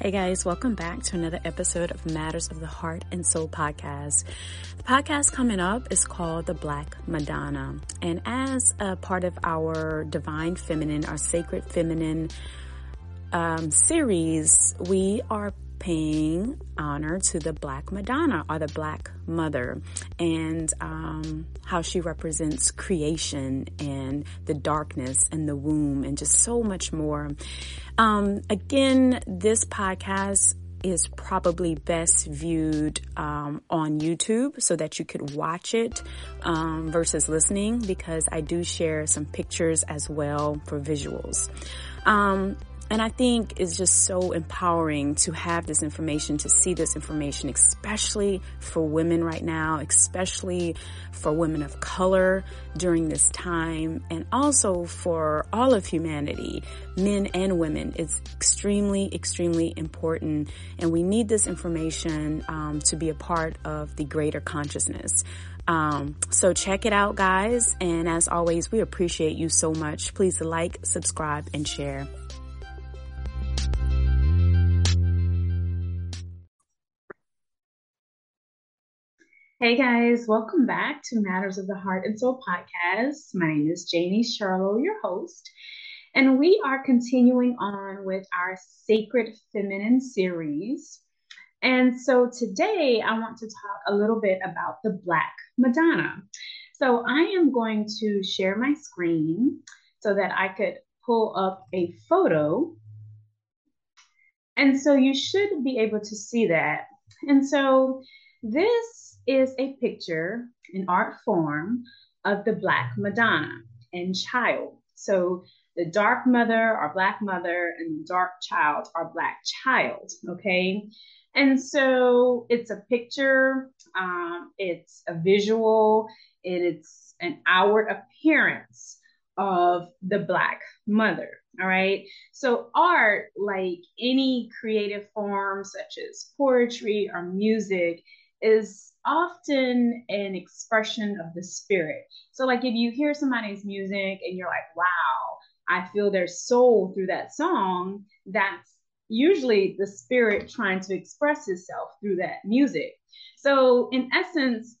Hey guys, welcome back to another episode of Matters of the Heart and Soul podcast. The podcast coming up is called The Black Madonna. And as a part of our Divine Feminine, our Sacred Feminine um, series, we are paying honor to the Black Madonna or the Black Mother and um, how she represents creation and the darkness and the womb and just so much more. Um, again, this podcast is probably best viewed um, on YouTube so that you could watch it um, versus listening because I do share some pictures as well for visuals. Um, and I think it's just so empowering to have this information, to see this information, especially for women right now, especially for women of color during this time, and also for all of humanity, men and women. It's extremely, extremely important. And we need this information um, to be a part of the greater consciousness. Um, so check it out, guys. And as always, we appreciate you so much. Please like, subscribe, and share. Hey guys, welcome back to Matters of the Heart and Soul podcast. My name is Janie Charlo, your host, and we are continuing on with our Sacred Feminine series. And so today I want to talk a little bit about the Black Madonna. So I am going to share my screen so that I could pull up a photo. And so you should be able to see that. And so this is a picture an art form of the Black Madonna and child. So the dark mother are Black mother and the dark child are Black child. Okay. And so it's a picture, um, it's a visual, it's an outward appearance of the Black mother. All right. So, art, like any creative form, such as poetry or music, is often an expression of the spirit. So, like if you hear somebody's music and you're like, wow, I feel their soul through that song, that's usually the spirit trying to express itself through that music. So, in essence,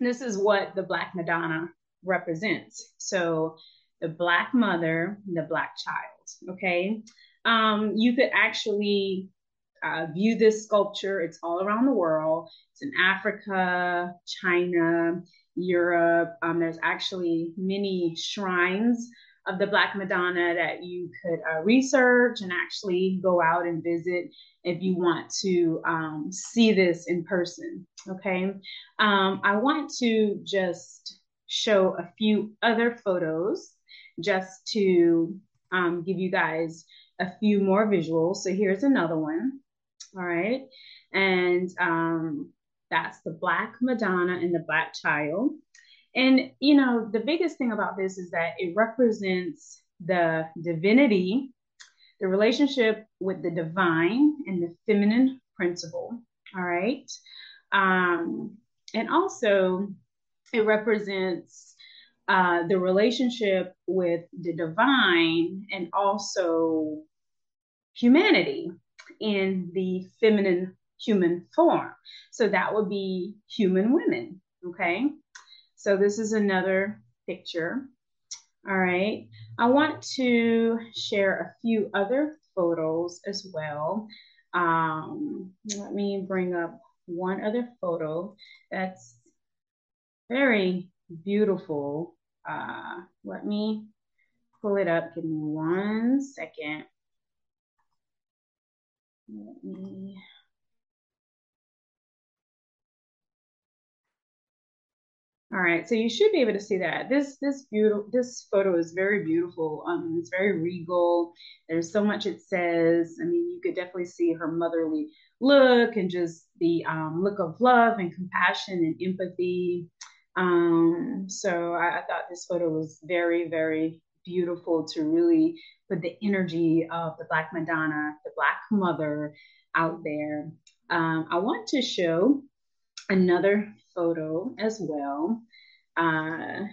this is what the Black Madonna represents. So, the Black mother, the Black child. Okay. Um, you could actually uh, view this sculpture. It's all around the world. It's in Africa, China, Europe. Um, there's actually many shrines of the Black Madonna that you could uh, research and actually go out and visit if you want to um, see this in person. Okay. Um, I want to just show a few other photos just to um, give you guys a few more visuals. So here's another one. All right. And um, that's the Black Madonna and the Black Child. And, you know, the biggest thing about this is that it represents the divinity, the relationship with the divine and the feminine principle. All right. Um, and also, it represents uh, the relationship with the divine and also humanity in the feminine human form. So that would be human women. Okay. So this is another picture. All right. I want to share a few other photos as well. Um, let me bring up one other photo that's very beautiful. Uh, let me pull it up. Give me one second. Let me. All right, so you should be able to see that. This this beautiful this photo is very beautiful. Um, it's very regal. There's so much it says. I mean, you could definitely see her motherly look and just the um, look of love and compassion and empathy. Um, so I, I thought this photo was very, very beautiful to really put the energy of the Black Madonna, the Black Mother out there. Um, I want to show another photo as well. Uh,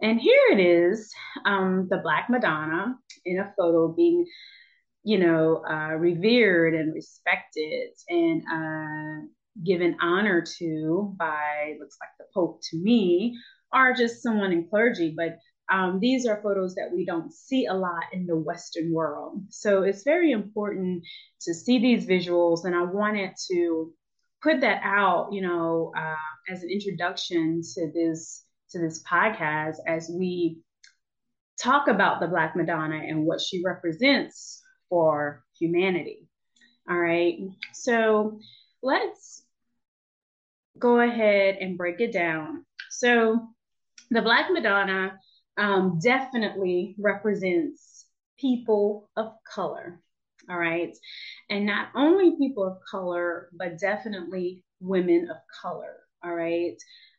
and here it is, um, the Black Madonna in a photo being, you know, uh, revered and respected and uh, given honor to by, looks like the Pope to me, or just someone in clergy. But um, these are photos that we don't see a lot in the Western world. So it's very important to see these visuals. And I wanted to put that out, you know, uh, as an introduction to this to this podcast as we talk about the Black Madonna and what she represents for humanity. All right. So let's go ahead and break it down. So the Black Madonna um, definitely represents people of color. All right. And not only people of color, but definitely women of color. All right.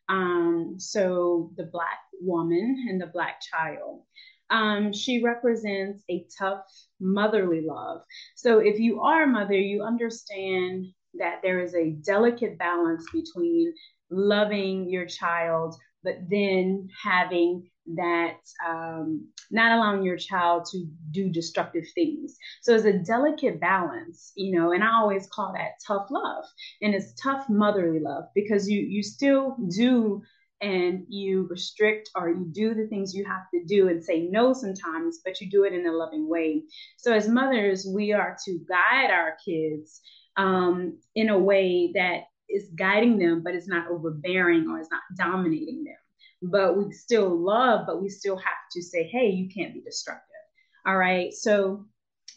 Um, so the Black woman and the Black child. Um, she represents a tough motherly love. So if you are a mother, you understand that there is a delicate balance between loving your child, but then having that um, not allowing your child to do destructive things. So it's a delicate balance, you know, and I always call that tough love. And it's tough motherly love because you you still do and you restrict or you do the things you have to do and say no sometimes, but you do it in a loving way. So as mothers, we are to guide our kids um, in a way that is guiding them, but it's not overbearing or it's not dominating them but we still love, but we still have to say, hey, you can't be destructive. All right. So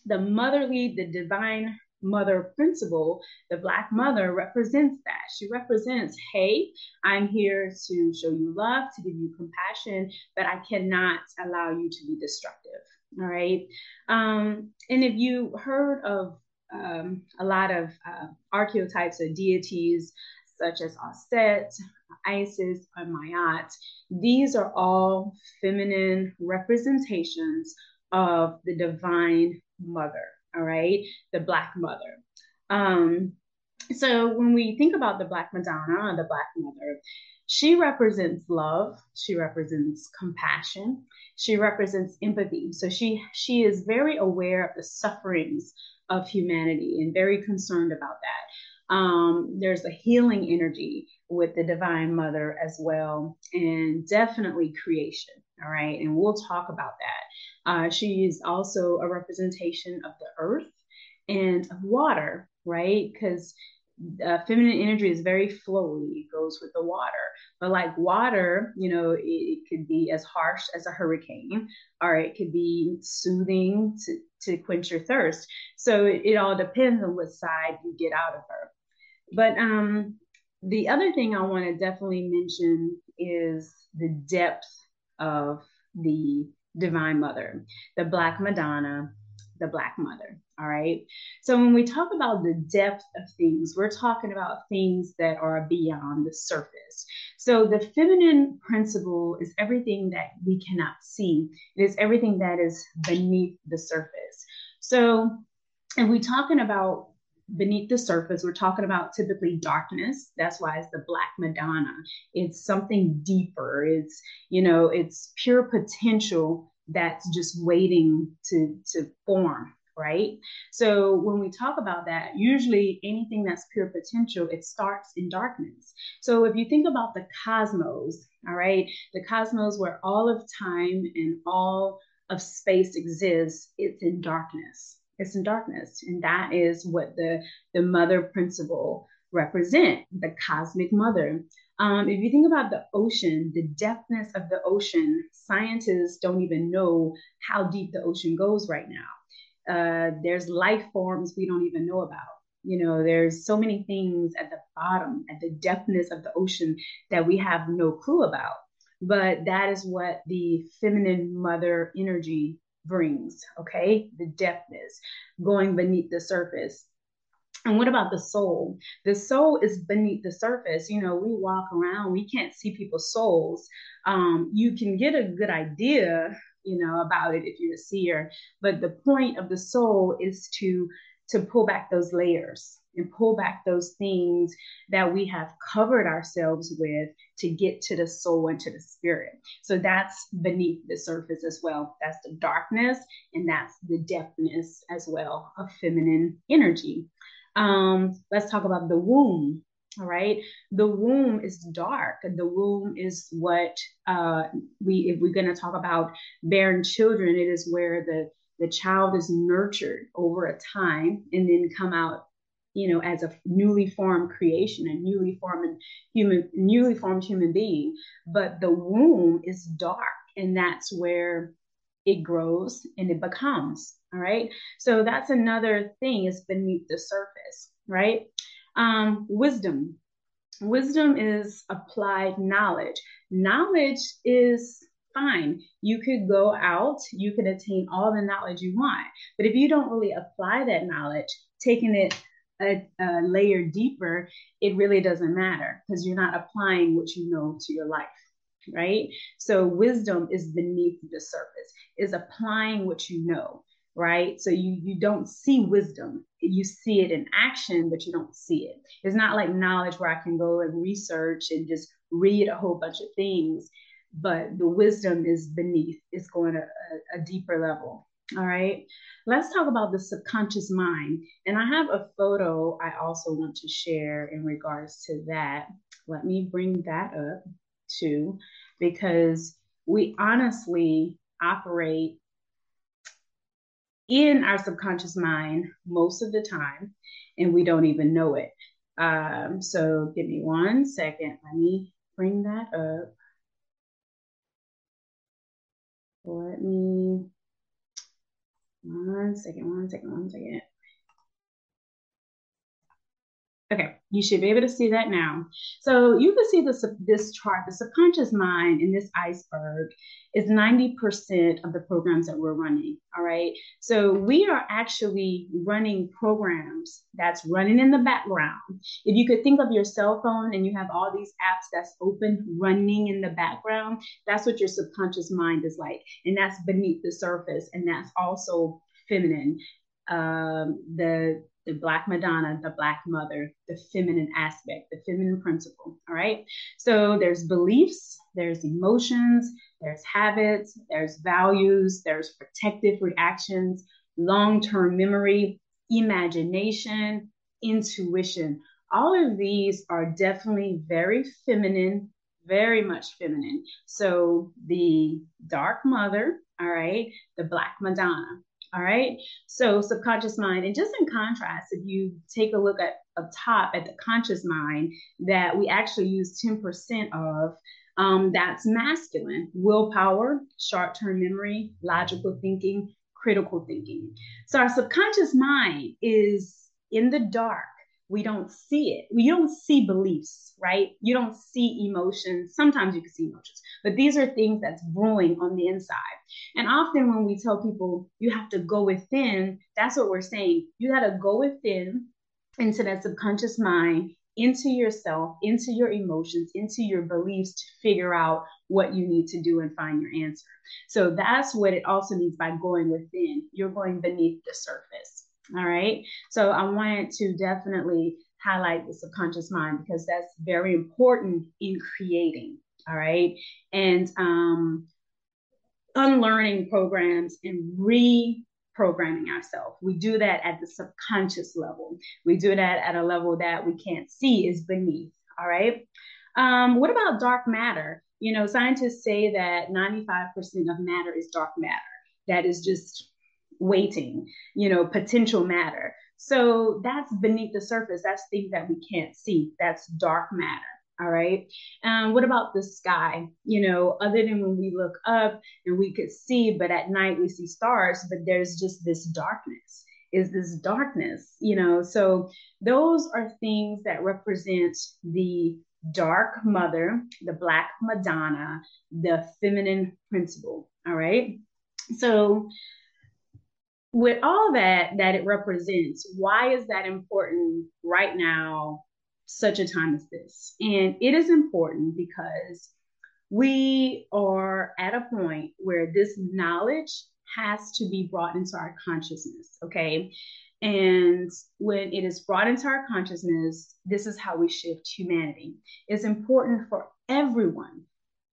the motherly, the divine mother principle, the Black mother represents that. She represents, hey, I'm here to show you love, to give you compassion, but I cannot allow you to be destructive. All right. Um, and if you heard of um, a lot of uh, archetypes or deities such as Aset, Isis, or Ma'at. These are all feminine representations of the divine mother, all right, the Black mother. Um, so when we think about the Black Madonna, the Black mother, she represents love, she represents compassion, she represents empathy. So she she is very aware of the sufferings of humanity and very concerned about that. Um, there's a healing energy with the Divine Mother as well, and definitely creation. All right, and we'll talk about that. Uh, she is also a representation of the earth and of water, right? Because uh, feminine energy is very flowy, it goes with the water. But like water, you know, it, it, could be as harsh as a hurricane, or it could be soothing to, to quench your thirst. So it, it all depends on what side you get out of her. But um, the other thing I want to definitely mention is the depth of the Divine Mother, the Black Madonna, the Black Mother. All right. So when we talk about the depth of things, we're talking about things that are beyond the surface. So the feminine principle is everything that we cannot see, it is everything that is beneath the surface. So, and we're talking about beneath the surface, we're talking about typically darkness. That's why it's the Black Madonna. It's something deeper. It's, you know, it's pure potential that's just waiting to, to form, right? So when we talk about that, usually anything that's pure potential, it starts in darkness. So if you think about the cosmos, all right, the cosmos where all of time and all of space exists, it's in darkness it's in darkness. And that is what the, the mother principle represent, the cosmic mother. Um, if you think about the ocean, the depthness of the ocean, scientists don't even know how deep the ocean goes right now. Uh, there's life forms we don't even know about. You know, there's so many things at the bottom, at the depthness of the ocean that we have no clue about. But that is what the feminine mother energy brings, okay? The depthness, going beneath the surface. And what about the soul? The soul is beneath the surface. You know, we walk around, we can't see people's souls. Um, you can get a good idea, you know, about it if you're a seer, but the point of the soul is to to pull back those layers and pull back those things that we have covered ourselves with to get to the soul and to the spirit. So that's beneath the surface as well. That's the darkness and that's the depthness as well of feminine energy. Um, let's talk about the womb. All right. The womb is dark. The womb is what uh, we, if we're going to talk about bearing children, it is where the the child is nurtured over a time and then come out you know as a newly formed creation a newly formed human newly formed human being. But the womb is dark and that's where it grows and it becomes all right? So that's another thing is beneath the surface right? Um, wisdom. Wisdom is applied knowledge. Knowledge is fine. You could go out you could attain all the knowledge you want. But if you don't really apply that knowledge taking it a, a layer deeper it really doesn't matter because you're not applying what you know to your life right? So wisdom is beneath the surface is applying what you know right? So you you don't see wisdom you see it in action but you don't see it. It's not like knowledge where i can go and research and just read a whole bunch of things but the wisdom is beneath it's going to a, a deeper level all right. Let's talk about the subconscious mind. And i have a photo i also want to share in regards to that. Let me bring that up too because we honestly operate in our subconscious mind most of the time and we don't even know it. Um, so give me one second. Let me bring that up. Let me, one second, one second, one second. Okay, you should be able to see that now. So you can see this, this chart, the subconscious mind in this iceberg is 90% of the programs that we're running, all right? So we are actually running programs that's running in the background. If you could think of your cell phone and you have all these apps that's open, running in the background, that's what your subconscious mind is like. And that's beneath the surface. And that's also feminine. Um, the the Black Madonna, the Black Mother, the feminine aspect, the feminine principle. All right. So there's beliefs, there's emotions, there's habits, there's values, there's protective reactions, long term memory, imagination, intuition. All of these are definitely very feminine, very much feminine. So the dark mother, all right, the Black Madonna, all right. So subconscious mind, and just in contrast, if you take a look at up top at the conscious mind that we actually use 10% of, um, that's masculine, willpower, short-term memory, logical thinking, critical thinking. So our subconscious mind is in the dark we don't see it. We don't see beliefs, right? You don't see emotions. Sometimes you can see emotions, but these are things that's brewing on the inside. And often when we tell people you have to go within, that's what we're saying. You got to go within into that subconscious mind, into yourself, into your emotions, into your beliefs to figure out what you need to do and find your answer. So that's what it also means by going within. You're going beneath the surface. All right. So I wanted to definitely highlight the subconscious mind because that's very important in creating. All right. And um, unlearning programs and reprogramming ourselves. We do that at the subconscious level. We do that at a level that we can't see is beneath. All right. Um, what about dark matter? You know, scientists say that 95% of matter is dark matter. That is just waiting, you know, potential matter. So that's beneath the surface. That's things that we can't see. That's dark matter. All right. Um, what about the sky? You know, other than when we look up and we could see, but at night we see stars, but there's just this darkness. Is this darkness? You know, so those are things that represent the dark mother, the black Madonna, the feminine principle. All right. So with all that that it represents, why is that important right now, such a time as this? And it is important because we are at a point where this knowledge has to be brought into our consciousness, okay? And when it is brought into our consciousness, this is how we shift humanity. It's important for everyone,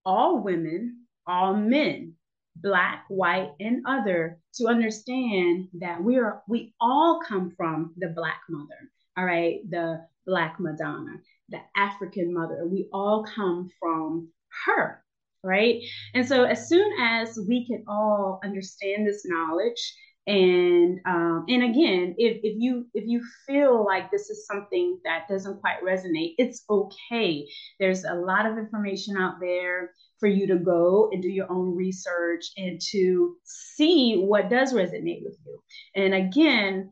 all women, all men, black, white, and other, to understand that we are we all come from the black mother, all right, the black Madonna, the African mother. We all come from her, right? And so as soon as we can all understand this knowledge and um, and again if, if you if you feel like this is something that doesn't quite resonate it's okay. There's a lot of information out there for you to go and do your own research and to see what does resonate with you. And again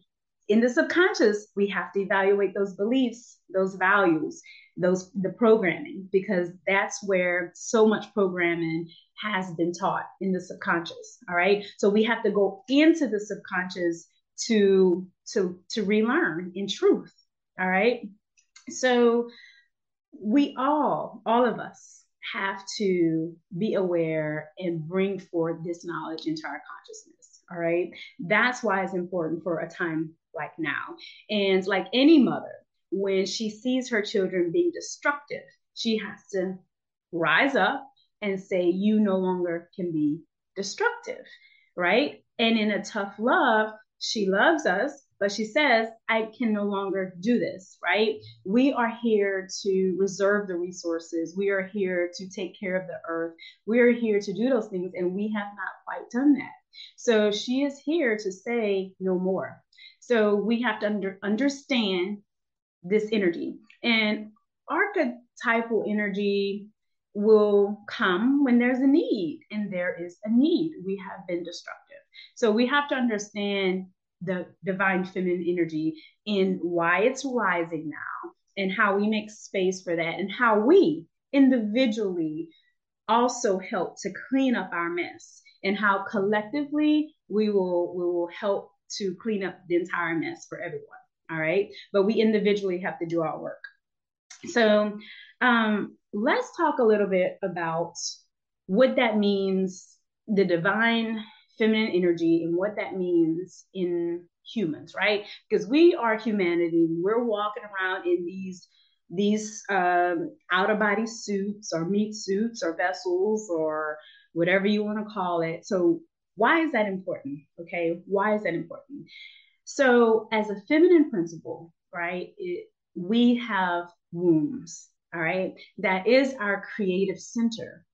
in the subconscious we have to evaluate those beliefs those values those the programming because that's where so much programming has been taught in the subconscious all right? So we have to go into the subconscious to to to relearn in truth all right? So we all all of us have to be aware and bring forth this knowledge into our consciousness all right? That's why it's important for a time like now. And like any mother when she sees her children being destructive, she has to rise up and say, You no longer can be destructive, right? And in a tough love, she loves us, but she says, I can no longer do this, right? We are here to reserve the resources. We are here to take care of the earth. We are here to do those things, and we have not quite done that. So she is here to say no more. So we have to under, understand this energy. And archetypal energy will come when there's a need, and there is a need. We have been destructive. So we have to understand the divine feminine energy and why it's rising now, and how we make space for that, and how we individually also help to clean up our mess, and how collectively we will we will help to clean up the entire mess for everyone all right? But we individually have to do our work. So um, let's talk a little bit about what that means, the divine feminine energy, and what that means in humans, right? Because we are humanity. We're walking around in these these um, out of body suits or meat suits or vessels or whatever you want to call it. So why is that important? Okay, why is that important? So, as a feminine principle, right, it, we have wombs, all right? That is our creative center.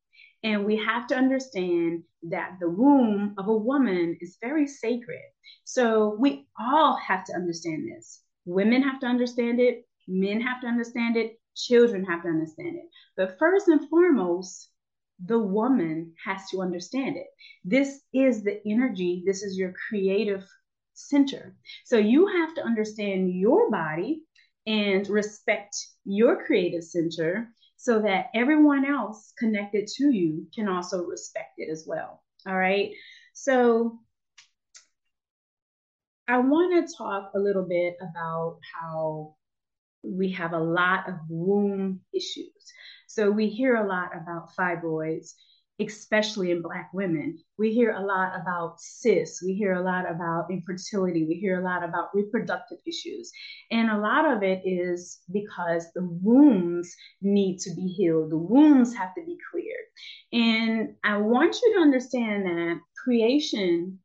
And we have to understand that the womb of a woman is very sacred. So, we all have to understand this. Women have to understand it, men have to understand it, children have to understand it. But first and foremost, the woman has to understand it. This is the energy, this is your creative center. So you have to understand your body and respect your creative center so that everyone else connected to you can also respect it as well. All right. So I want to talk a little bit about how we have a lot of womb issues. So we hear a lot about fibroids especially in Black women. We hear a lot about cysts, we hear a lot about infertility, we hear a lot about reproductive issues. And a lot of it is because the wombs need to be healed, the wombs have to be cleared. And I want you to understand that creation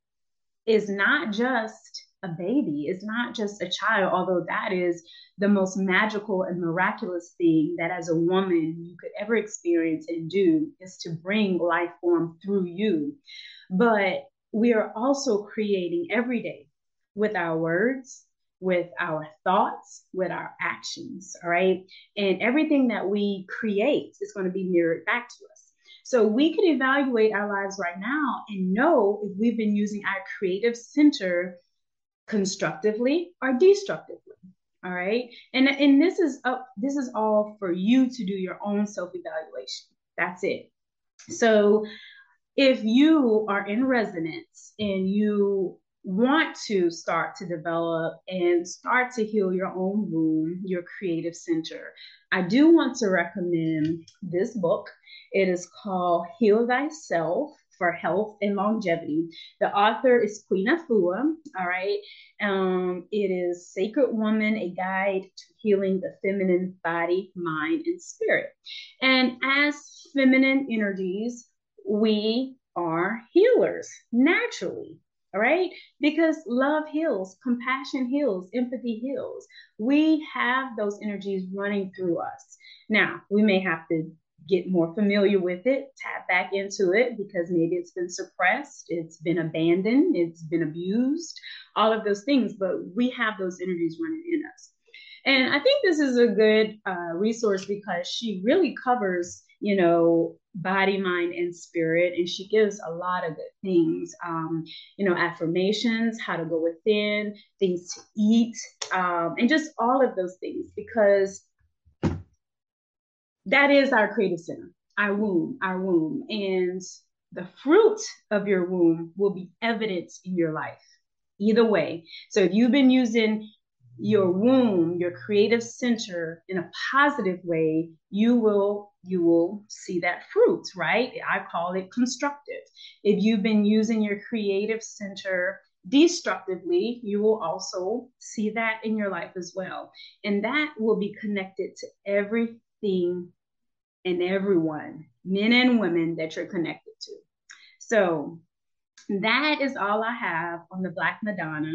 is not just a baby, it's not just a child, although that is the most magical and miraculous thing that as a woman you could ever experience and do is to bring life form through you. But we are also creating every day with our words, with our thoughts, with our actions, all right? And everything that we create is going to be mirrored back to us. So we could evaluate our lives right now and know if we've been using our creative center constructively or destructively. All right. And, and this is up, this is all for you to do your own self-evaluation. That's it. So if you are in resonance and you want to start to develop and start to heal your own womb, your creative center, I do want to recommend this book. It is called Heal Thyself for Health and Longevity. The author is Queen Afua. All right. Um, it is Sacred Woman, a guide to healing the feminine body, mind, and spirit. And as feminine energies, we are healers naturally. All right. Because love heals, compassion heals, empathy heals. We have those energies running through us. Now, we may have to get more familiar with it, tap back into it because maybe it's been suppressed, it's been abandoned, it's been abused, all of those things. But we have those energies running in us. And I think this is a good uh, resource because she really covers, you know, body, mind, and spirit. And she gives a lot of good things, um, you know, affirmations, how to go within, things to eat, um, and just all of those things because that is our creative center, our womb, our womb. And the fruit of your womb will be evident in your life either way. So if you've been using your womb, your creative center in a positive way, you will you will see that fruit, right? I call it constructive. If you've been using your creative center destructively, you will also see that in your life as well. And that will be connected to everything and everyone, men and women that you're connected to. So that is all I have on the Black Madonna.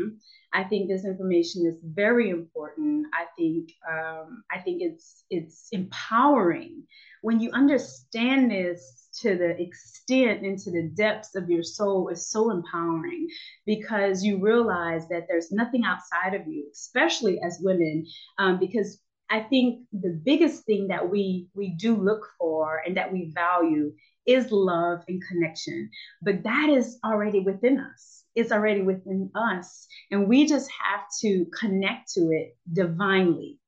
I think this information is very important. I think um, I think it's it's empowering when you understand this to the extent and to the depths of your soul is so empowering because you realize that there's nothing outside of you, especially as women, um, because I think the biggest thing that we we do look for and that we value is love and connection. But that is already within us. It's already within us. And we just have to connect to it divinely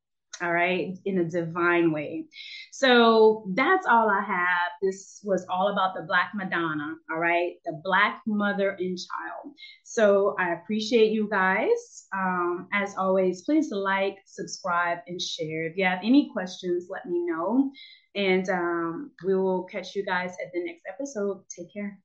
all right, in a divine way. So that's all I have. This was all about the Black Madonna, all right, the Black mother and child. So I appreciate you guys. Um, as always, please like, subscribe, and share. If you have any questions, let me know. And um, we will catch you guys at the next episode. Take care.